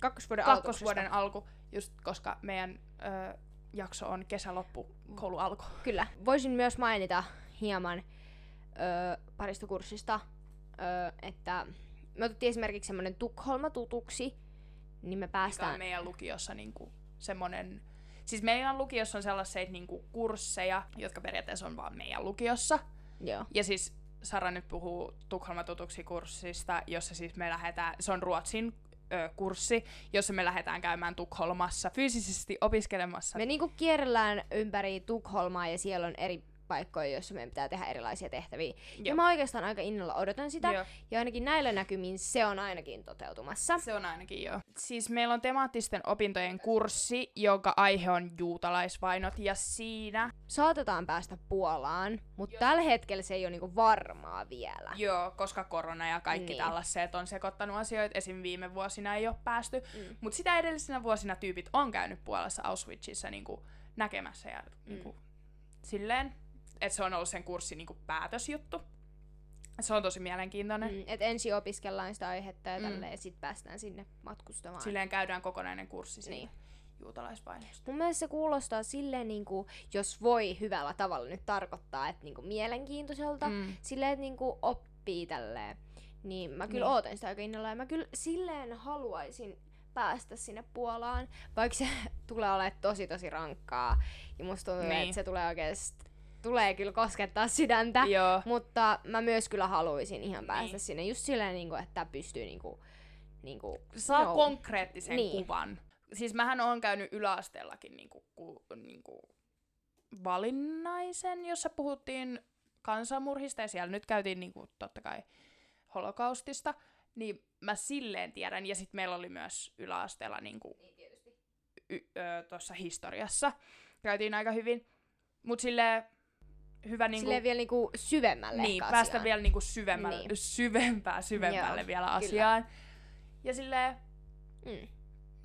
Kakkosvuoden, kakkosvuoden alku, just koska meidän ö, jakso on kesäloppu, koulu alku. Kyllä. Voisin myös mainita hieman ö, parista kurssista, ö, että me otettiin esimerkiksi semmoinen Tukholma tutuksi, niin me Mikä päästään... on meidän lukiossa niin kuin, semmoinen... Siis meidän lukiossa on sellaisia niin kuin, kursseja, jotka periaatteessa on vaan meidän lukiossa. Joo. Ja siis Sara nyt puhuu Tukholma tutuksi kurssista, jossa siis me lähdetään, se on Ruotsin ö, kurssi, jossa me lähdetään käymään Tukholmassa fyysisesti opiskelemassa. Me niinku kierrellään ympäri Tukholmaa ja siellä on eri paikkoja, joissa meidän pitää tehdä erilaisia tehtäviä. Ja Joo. mä oikeastaan aika innolla odotan sitä. Joo. Ja ainakin näillä näkymin se on ainakin toteutumassa. Se on ainakin joo. Siis meillä on temaattisten opintojen kurssi, jonka aihe on juutalaisvainot, ja siinä... Saatetaan päästä Puolaan, mutta tällä hetkellä se ei ole niinku varmaa vielä. Joo, koska korona ja kaikki Niin. tällaiset on sekoittanut asioita. Esim. viime vuosina ei ole päästy. Mm. Mm. Mutta sitä edellisenä vuosina tyypit on käynyt Puolassa Auschwitzissa niinku näkemässä ja Mm. niinku, silleen, että se on ollut sen kurssin niinku päätösjuttu. Se on tosi mielenkiintoinen. Mm. Mm, et ensin opiskellaan sitä aihetta ja Mm. ja sitten päästään sinne matkustamaan. Silleen käydään kokonainen kurssi siitä Niin. juutalaisvainosta. Mun mielestä se kuulostaa silleen, niin kuin, jos voi hyvällä tavalla nyt tarkoittaa, että niin kuin mielenkiintoiselta, Mm. silleen, että niin kuin oppii tälleen. Niin mä kyllä Niin. ootan sitä aika innolla ja mä kyllä silleen haluaisin päästä sinne Puolaan, vaikka se <laughs> tulee olemaan tosi tosi rankkaa. Ja musta tuntuu, Niin. että se tulee oikeesti, tulee kyllä koskettaa sydäntä. Joo. Mutta mä myös kyllä haluaisin ihan päästä Niin. sinne just silleen, niin kuin, että pystyy niin kuin, niin kuin, Saa no, konkreettisen Niin. niin. kuvan. Siis mähän oon käynyt yläasteellakin niinku, ku, niinku valinnaisen, jossa puhuttiin kansanmurhista ja siellä nyt käytiin niinku, totta kai holokaustista. Niin mä silleen tiedän. Ja sitten meillä oli myös yläasteella niinku, y- ö, tuossa historiassa. Käytiin aika hyvin. Mut silleen hyvä niinku... silleen vielä niin kuin syvemmälle niin, päästä asiaan. vielä niinku syvemmälle, Niin. niin. syvempää, syvemmälle Joo, vielä kyllä. asiaan. Ja silleen Mm,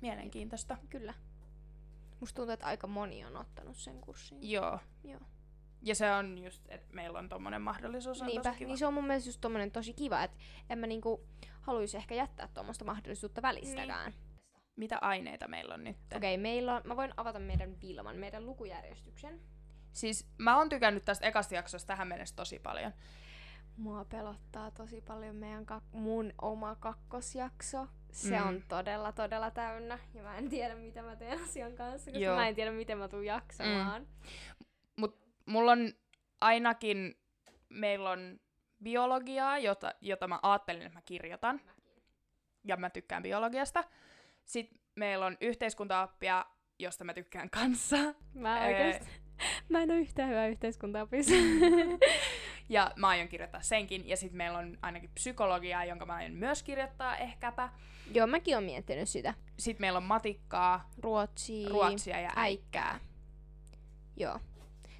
mielenkiintoista. kyllä. Musta tuntuu, että aika moni on ottanut sen kurssin. Joo. Joo. Ja se on just, että meillä on tommonen mahdollisuus, on Niinpä, niin se on mun mielestä just tommonen tosi kiva, että en mä niinku haluaisi ehkä jättää tuommoista mahdollisuutta välistäkään. Niin. Mitä aineita meillä on nyt? Okei, okay, meillä on, mä voin avata meidän Vilman, meidän lukujärjestyksen. Siis mä oon tykännyt tästä ekasta jaksosta tähän mennessä tosi paljon. Mua pelottaa tosi paljon meidän kak- mun oma kakkosjakso. Se Mm. on todella, todella täynnä. Ja mä en tiedä, mitä mä teen asian kanssa, koska Joo. mä en tiedä, miten mä tuun jaksamaan. Mm. Mulla on ainakin, meillä on biologiaa, jota, jota mä ajattelin, että mä kirjoitan. Ja mä tykkään biologiasta. Sitten meillä on yhteiskuntaoppia, josta mä tykkään kanssa. Mä Ee, oikeesti... <laughs> Mä en oo yhtään hyvä yhteiskuntaopissa. <laughs> Ja mä aion kirjoittaa senkin. Ja sitten meillä on ainakin psykologiaa, jonka mä aion myös kirjoittaa ehkäpä. Joo, mäkin oon miettinyt sitä. Sitten meillä on matikkaa, Ruotsia. ruotsia ja äikkää. äikkää. Joo.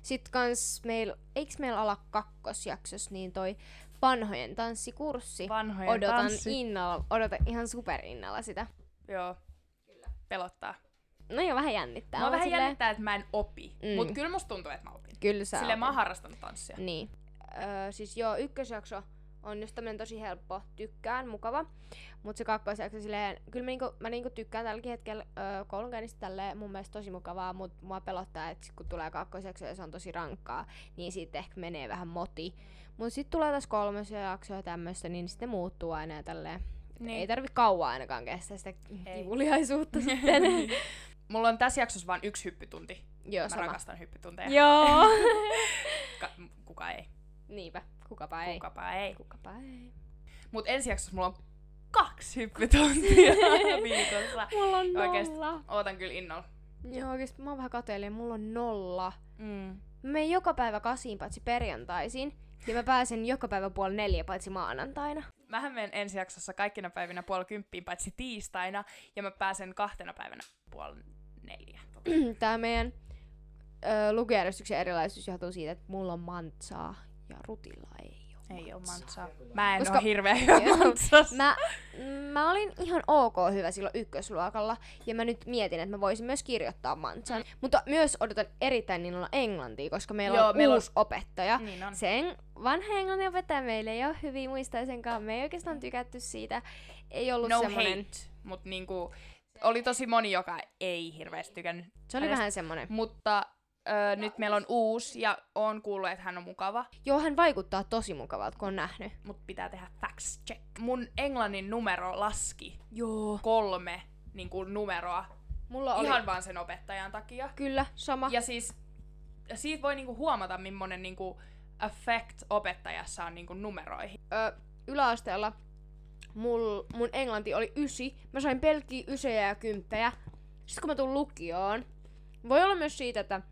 Sitten kans meillä, eiks meillä ala kakkosjaksossa, niin toi vanhojen tanssikurssi. Vanhojen Odotan tanssi. innolla, odotan ihan superinnolla sitä. Joo. Pelottaa. No joo, vähän jännittää. Mut vähän silleen- jännittää, että mä en opi. Mm. Mut kyllä musta tuntuu, että mä opin. Kyllä sä Silleen mä oon harrastanut tanssia. Niin. Öö, siis joo, ykkösjakso on just tämmönen tosi helppo, tykkään, mukava. Mut se kakkosjakso silleen, kyllä mä, niinku, mä niinku tykkään tälläkin hetkellä öö, koulunkäynnistä tälleen mun mielestä tosi mukavaa, mut mua pelottaa, että kun tulee kakkosjakso ja se on tosi rankkaa, niin siitä ehkä menee vähän moti. Mut sit tulee taas kolmas jakso ja tämmöstä, niin sitten muuttuu aina ja tälleen. Niin. Ei tarvi kauan ainakaan kestää sitä Ei. kivuliaisuutta sitten. <laughs> Mulla on tässä jaksossa vain yksi hyppytunti. joo, Mä sama. rakastan hyppytunteja. Joo. <laughs> Ka- kuka ei. Niinpä, kukapa ei. Kukapa ei. Kukapa ei. Mut ensi jaksossa mulla on kaksi hyppytuntia <laughs> viikossa. Mulla on Oikeesti. nolla. Ootan kyllä innolla. Joo, oikeesti mä oon vähän kateellinen. Mulla on nolla. Mm. Mä menen joka päivä kasiin paitsi perjantaisin. Ja mä pääsen joka päivä puoli neljä paitsi maanantaina. Mähän menen ensi jaksossa kaikkina päivinä puoli kymppiin, paitsi tiistaina, ja mä pääsen kahtena päivänä puoli neljä. <clears throat> Tää meidän ö, lukujärjestyksen erilaisuus johtuu siitä, että mulla on mantsaa ja rutilla ei oo. Ei oo mantsaa. Mä en Koska- oo hirveä hyvä Joo. mantsassa. Mä, mä olin ihan ok hyvä silloin ykkösluokalla, ja mä nyt mietin, että mä voisin myös kirjoittaa mantsan. Mm. Mutta myös odotan erittäin innolla englantia, koska meillä Joo, on meillä on- uusi opettaja. Niin on. Sen vanha englannin opettaja meille ei ole hyvin muistaisenkaan. Me ei oikeastaan tykätty siitä. Ei ollut No semmonen... hate, mut niinku, oli tosi moni, joka ei hirveästi tykännyt. Se oli hänestä. vähän semmonen. Mutta öö, nyt meillä on uusi, ja on kuullut, että hän on mukava, Joo, hän vaikuttaa tosi mukavalta, kun on nähnyt. mut pitää tehdä facts check. Mun englannin numero laski Joo. kolme niin kuin numeroa Mulla oli... ihan vaan sen opettajan takia. Kyllä, sama. Ja siis siitä voi niinku huomata, millainen niinku effect opettajassa on niinku numeroihin. Ö, yläasteella mul, mun englanti oli ysi. Mä sain pelkkiä ysejä ja kymppejä. Sitten kun mä tulin lukioon, voi olla myös siitä, että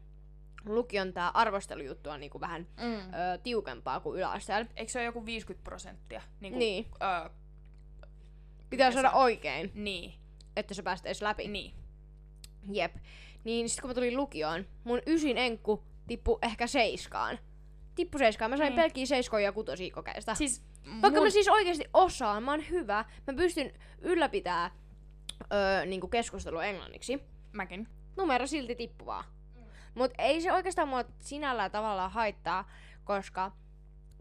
lukion tää arvostelujuttu on niinku vähän Mm. ö, tiukempaa kuin yläasteella. Eikö se ole joku 50 prosenttia? Niinku, Niin. Öö, Pitää saada se oikein, niin, että sä pääst edes läpi. niin. Jep. Niin sit kun mä tulin lukioon, mun ysin enkku tippui ehkä seiskaan. Tippu seiskaan. Mä sain Niin. pelkkiä seiskoja ja kutosia kokeista. Siis Vaikka mun, mä siis oikeasti osaan, mä oon hyvä, mä pystyn ylläpitää öö, niinku keskustelua englanniksi. mäkin. Numero silti tippuvaa. Mut ei se oikeastaan mua sinällään tavallaan haittaa, koska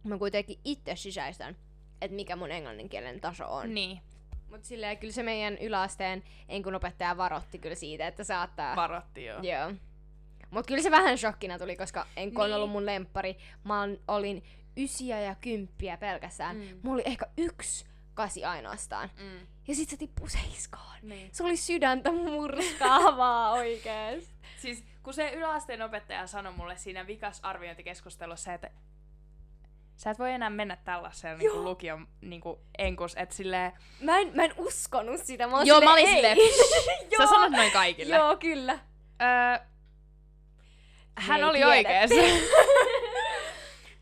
mä kuitenkin itse sisäistän, että mikä mun englannin kielen taso on. Niin, Mut silleen kyllä se meidän yläasteen enkun opettaja varotti kyllä siitä, että saattaa... varotti joo. Joo. Mut kyllä se vähän shokkina tuli, koska enkku on Niin. ollut mun lemppari. Mä on, olin ysiä ja kymppiä pelkästään. Mm. Mulla oli ehkä yksi kasi ainoastaan. Mm. Ja sit se tippui seiskaan. Niin. Se oli sydäntä murskaavaa <laughs> oikeesti. Siis kun se yläasteen opettaja sanoi mulle siinä vikas arviointikeskustelussa, että sä et voi enää mennä tällaisella niinku lukion niinku enkus, että silleen, Mä en, mä en uskonut sitä. Mä Joo, mä olin silleen, <laughs> sä sanot noin kaikille. Joo, kyllä. Öö, hän ei oli tiedetty. <laughs>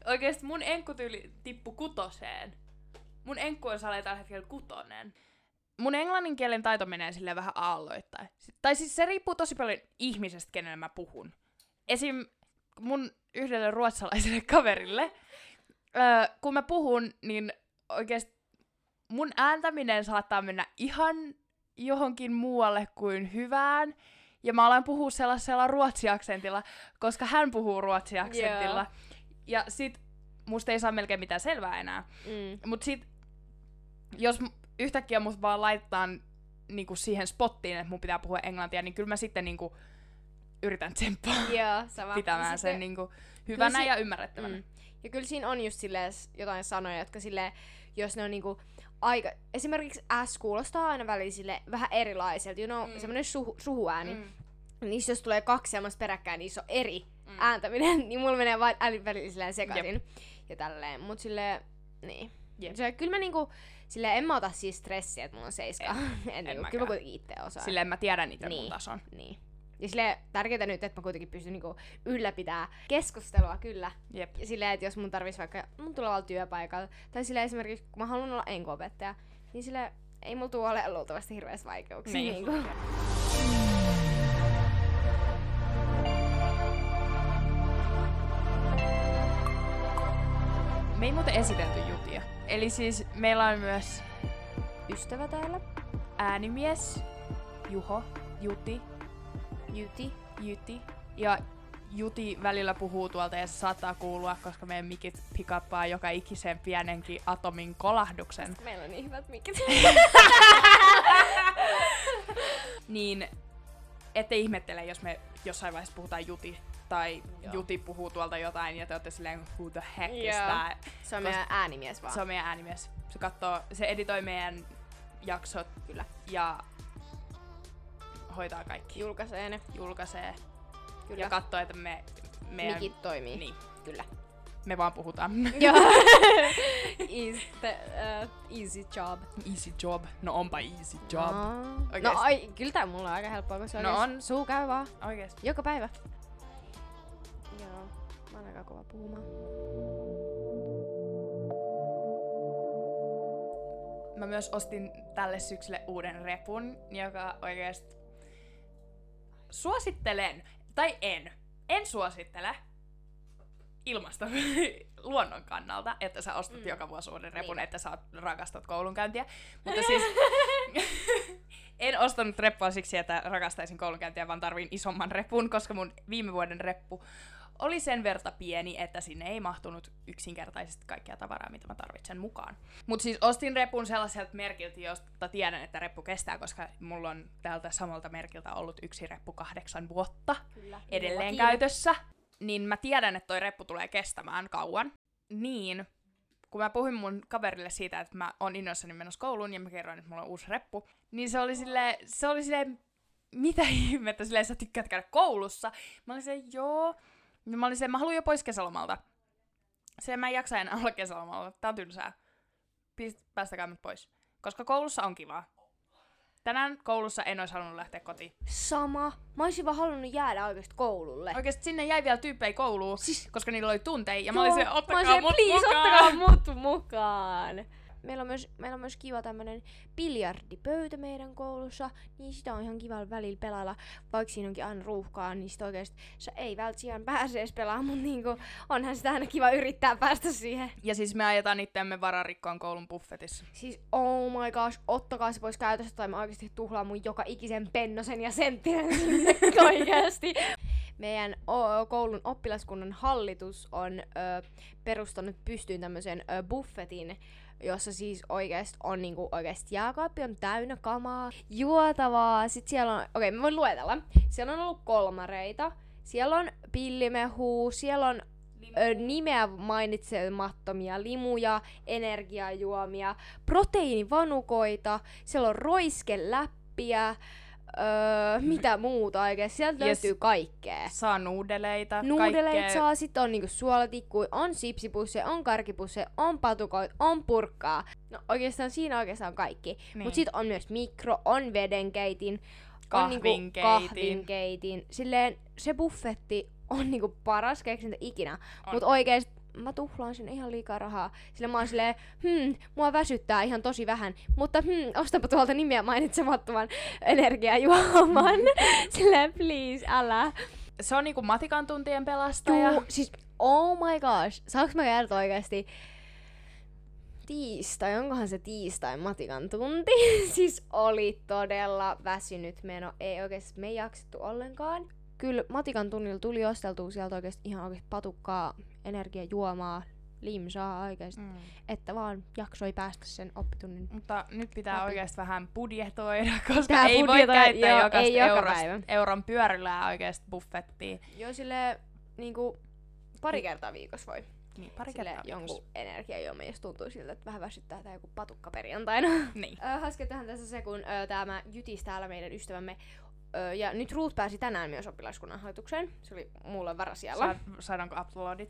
oikees. Oikeesti mun enkkutyyli tippu kutoseen. Mun enkku on salee tällä hetkellä kutonen. Mun englannin kielen taito menee silleen vähän aalloittain. Tai siis se riippuu tosi paljon ihmisestä, kenelle mä puhun. Esim. mun yhdelle ruotsalaiselle <laughs> kaverille, öö, kun mä puhun, niin oikeesti mun ääntäminen saattaa mennä ihan johonkin muualle kuin hyvään. Ja mä alan puhua sellaisella ruotsiaksentilla, koska hän puhuu ruotsiaksentilla. Ja sit musta ei saa melkein mitään selvää enää. Mm. Mut sit, jos yhtäkkiä mut vaan laittaa niinku siihen spottiin, että mun pitää puhua englantia, niin kyllä mä sitten niinku yritän tsemppaa <laughs> Joo, sama. pitämään Ja sen sitten- niinku hyvänä si- ja ymmärrettävänä. Mm. Ja kyllä siinä on just silleen jotain sanoja, jotka sille jos ne on niinku aika... Esimerkiksi S kuulostaa aina välillä sille vähän erilaiselta, you know, Mm. mm. semmoinen suhu, suhuääni. Mm. Niissä jos tulee kaksi semmoista peräkkäin, niin se on eri Mm. ääntäminen, <laughs> niin mulla menee vain älin välillä silleen sekaisin. Ja tälleen, mut silleen, niin. Jep. Se, kyllä mä niinku, silleen en mä ota siis stressiä, että mulla on seiska. <laughs> En, en, niinku, kyllä mä kuitenkin itse osaan. Silleen mä tiedän itse Niin. mun tason. Niin. Ja silleen tärkeää nyt, että mä kuitenkin pystyn niinku ylläpitää keskustelua kyllä. Jep. Ja silleen, että jos mun tarvis vaikka mun tulevalla työpaikalla, tai silleen esimerkiksi kun mä haluan olla enkuopettaja, niin silleen ei mulla tule ole luultavasti hirveästi vaikeuksia. Niin. Niinku. <laughs> Me ei muuten esitelty jutia. Eli siis meillä on myös Ystävä täällä. äänimies, Juho, Juti, Jyti. Jyti. Ja Juti välillä puhuu tuolta ja se saattaa kuulua, koska meidän mikit pikappaa joka ikisen pienenkin atomin kolahduksen. Meillä on niin hyvät mikit. <laughs> Niin ette ihmettele, jos me jossain vaiheessa puhutaan Juti tai Joo. Juti puhuu tuolta jotain ja te olette silleen, who the heck is Joo. that? Se on meidän äänimies vaan. Se on meidän äänimies. Se katsoo, se editoi meidän jaksot Kyllä. ja hoitaa kaikki. Julkaisee ne. Julkaisee Kyllä. ja katsoo, että me, meidän... Mikit toimii. Niin, Kyllä. me vaan puhutaan. <laughs> Joo. Is the, uh, easy job. easy job. No onpa easy job. No, Oikeesti. no ai, kyllä tää mulla on aika helppoa, koska No oikeesti on. suu käy vaan. Oikeesti. Joka päivä. Joo, mä oon aika kova puhumaan. Mä myös ostin tälle syksylle uuden repun, joka oikeesti suosittelen, tai en, en suosittele ilmaston <laughs> luonnon kannalta, että sä ostat Mm. joka vuosi uuden repun, Niin. että sä rakastat koulunkäyntiä. Mutta <laughs> siis <laughs> en ostanut reppua siksi, että rakastaisin koulunkäyntiä, vaan tarvin isomman repun, koska mun viime vuoden reppu oli sen verta pieni, että sinne ei mahtunut yksinkertaisesti kaikkea tavaraa, mitä mä tarvitsen mukaan. Mutta siis ostin repun sellaiselta merkiltä, josta tiedän, että reppu kestää, koska mulla on tältä samalta merkiltä ollut yksi reppu kahdeksan vuotta Kyllä. edelleen käytössä. Niin mä tiedän, että toi reppu tulee kestämään kauan. Niin, kun mä puhuin mun kaverille siitä, että mä oon innoissani menossa kouluun ja mä kerroin, että mulla on uusi reppu, niin se oli sille, se oli sille, mitä ihmettä, silleen sä tykkäät käydä koulussa. Mä olin silleen, joo. Ja mä olin silleen, mä haluan jo pois kesälomalta. Se mä en jaksa enää olla kesälomalla. Tää on tylsää. Pist- Päästäkää mut pois. Koska koulussa on kivaa. Tänään koulussa en olisi halunnut lähteä kotiin. Sama. Mä olisin vaan halunnut jäädä oikeesti koululle. Oikeesti sinne jäi vielä tyyppejä kouluun, Siis- koska niillä oli tunteja. Ja Joo, mä olin silleen, mä ottakaa olisin, mut please, mukaan. ottakaa mut mukaan. Meillä on, myös, meillä on myös kiva tämmönen biljardipöytä meidän koulussa, niin sitä on ihan kiva välillä pelailla, vaikka siinä onkin aina ruuhkaa, niin sit oikeesti se ei välttämättä pääse edes pelaamaan, mutta niinku, onhan sitä aina kiva yrittää päästä siihen. Ja siis me ajetaan itseämme vararikkoon koulun buffetissa. Siis oh my gosh, ottakaa se pois käytöstä tai mä oikeesti tuhlaan mun joka ikisen pennosen ja senttinen sinne <laughs> oikeesti. Meidän o- koulun oppilaskunnan hallitus on ö, perustanut pystyyn tämmöisen ö, buffetin, jossa siis oikeesti on niinku oikeesti jääkaappi on täynnä kamaa, juotavaa, sit siellä on, okei mä voin luetella, siellä on ollut kolmareita, siellä on pillimehua, siellä on ö, nimeä mainitsemattomia. Limuja, energiajuomia, proteiinivanukoita, siellä on roiskeläppiä, öö, mitä muuta oikein, sieltä Yes. löytyy kaikkea. Saa nuudeleita, Nuudeleit kaikkea. saa, sitten on niinku suolatikkuja, on sipsipusseja, on karkipusseja, on patukoita, on purkkaa. No oikeastaan siinä oikeastaan kaikki. Niin. Mut sit on myös mikro, on vedenkeitin, on niinku Kahvinkeitin. kahvinkeitin. Silleen se buffetti on niinku paras keksintö ikinä. On. Mut oikeesti mä tuhlaan sinne ihan liikaa rahaa. Sillä mä oon silleen, hmm, mua väsyttää ihan tosi vähän, mutta hmm, ostapa tuolta nimeä mainitsemattoman energiajuoman. <laughs> silleen, please, älä. Se on niinku matikan tuntien pelastaja. Juu, siis, oh my gosh, saanko mä kertoa oikeesti? Tiistai, onkohan se tiistai matikan tunti? <laughs> siis oli todella väsynyt meno. Ei oikeesti, me ei jaksettu ollenkaan. Kyllä matikan tunnilla tuli osteltua sieltä oikeesti ihan oikeesti patukkaa, energiajuomaa, limsaa oikeesti. Mm. Että vaan jaksoi päästä sen oppitunnin. Mutta nyt pitää oikeasti vähän budjetoida, <laughs> koska Pitää ei voi käyttää joo, jokaista ei joka eurosta, euron pyörylää oikeasti buffettiin. Joo, sille niinku pari kertaa viikossa voi. Niin, pari Sille kertaa jonkun viikossa. energiajuoma, jos tuntuu siltä, että vähän väsyttää tai joku patukka perjantaina. Niin. <laughs> Ö, hauska tähän tässä se, kun ö, tämä Jytis täällä meidän ystävämme. Ö, ja nyt Ruut pääsi tänään myös oppilaskunnan hallitukseen. Se oli mulle varasijalla. Saad, saadaanko uploadit?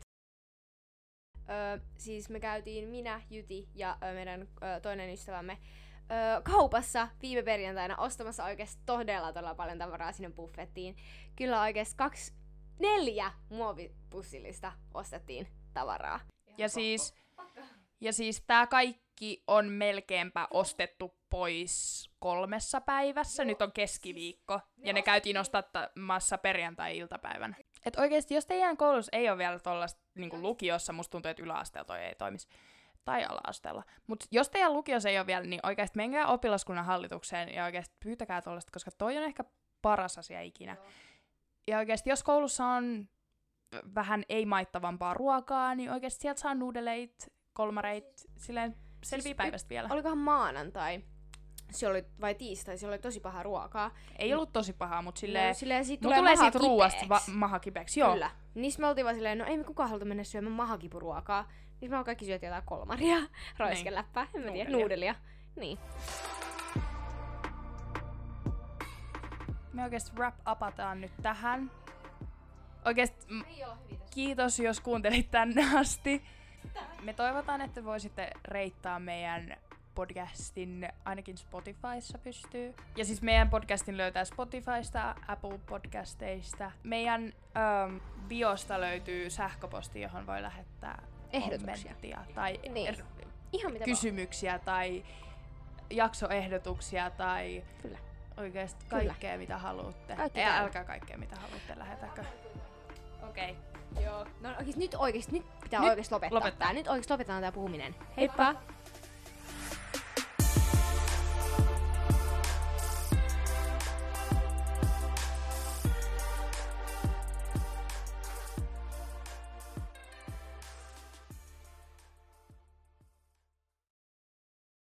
Ö, siis me käytiin minä, Jyti ja ö, meidän ö, toinen ystävämme ö, kaupassa viime perjantaina ostamassa oikeasti todella todella paljon tavaraa sinne buffettiin. Kyllä oikeasti kaksi, neljä muovipussillista ostettiin tavaraa. Ja siis, ja siis tää kaikki on melkeinpä ostettu pois kolmessa päivässä. Nyt on keskiviikko. Ja ne käytiin ostamassa perjantai-iltapäivänä. Et oikeesti, jos teidän koulussa ei ole vielä tollasta niinku lukiossa, musta tuntuu, että yläasteella toi ei toimisi. tai ala-asteella. Mutta jos teidän lukios ei ole vielä, niin oikeasti menkää oppilaskunnan hallitukseen ja oikeasti pyytäkää tuollaista, koska toi on ehkä paras asia ikinä. Joo. Ja oikeasti jos koulussa on vähän ei-maittavampaa ruokaa, niin oikeasti sieltä saa nuudeleit, kolmareit, silleen selvii Siis päivästä vielä. Olikohan maanantai? Siellä oli, vai tiistai, siellä oli tosi paha ruokaa. Ei ollut tosi pahaa, mutta silleen... No, silleen siitä tulee, tulee siitä ruuasta va- maha kipeäksi, joo. Kyllä. Niistä me oltiin vaan silleen, no ei me kukaan haluta mennä syömään mahakipuruokaa. Niin me kaikki syötiin jotain kolmaria, <laughs> roiskeläppää, en mä tiedä, Nuudelia. nuudelia. Niin. Me oikeasti wrap upataan nyt tähän. Oikeasti tässä. kiitos, jos kuuntelit tänne asti. Me toivotaan, että voisitte reittaa meidän podcastin, ainakin Spotifyssa pystyy. Ja siis meidän podcastin löytää Spotifysta, Apple Podcasteista. Meidän ähm, biosta löytyy sähköposti, johon voi lähettää Ehdotuksia. tai Niin. er- Ihan mitä kysymyksiä tai jaksoehdotuksia tai Kyllä. oikeasti Kyllä. kaikkea mitä haluatte. Kaikki Ei, älkää kaikkea mitä haluatte lähetäkö. Okei. Okay. Joo. No oikeesti nyt oikeesti, nyt pitää Nyt oikeesti lopettaa lopettaa. tää. Nyt oikeesti lopetetaan tää puhuminen. Heippa! Heippa!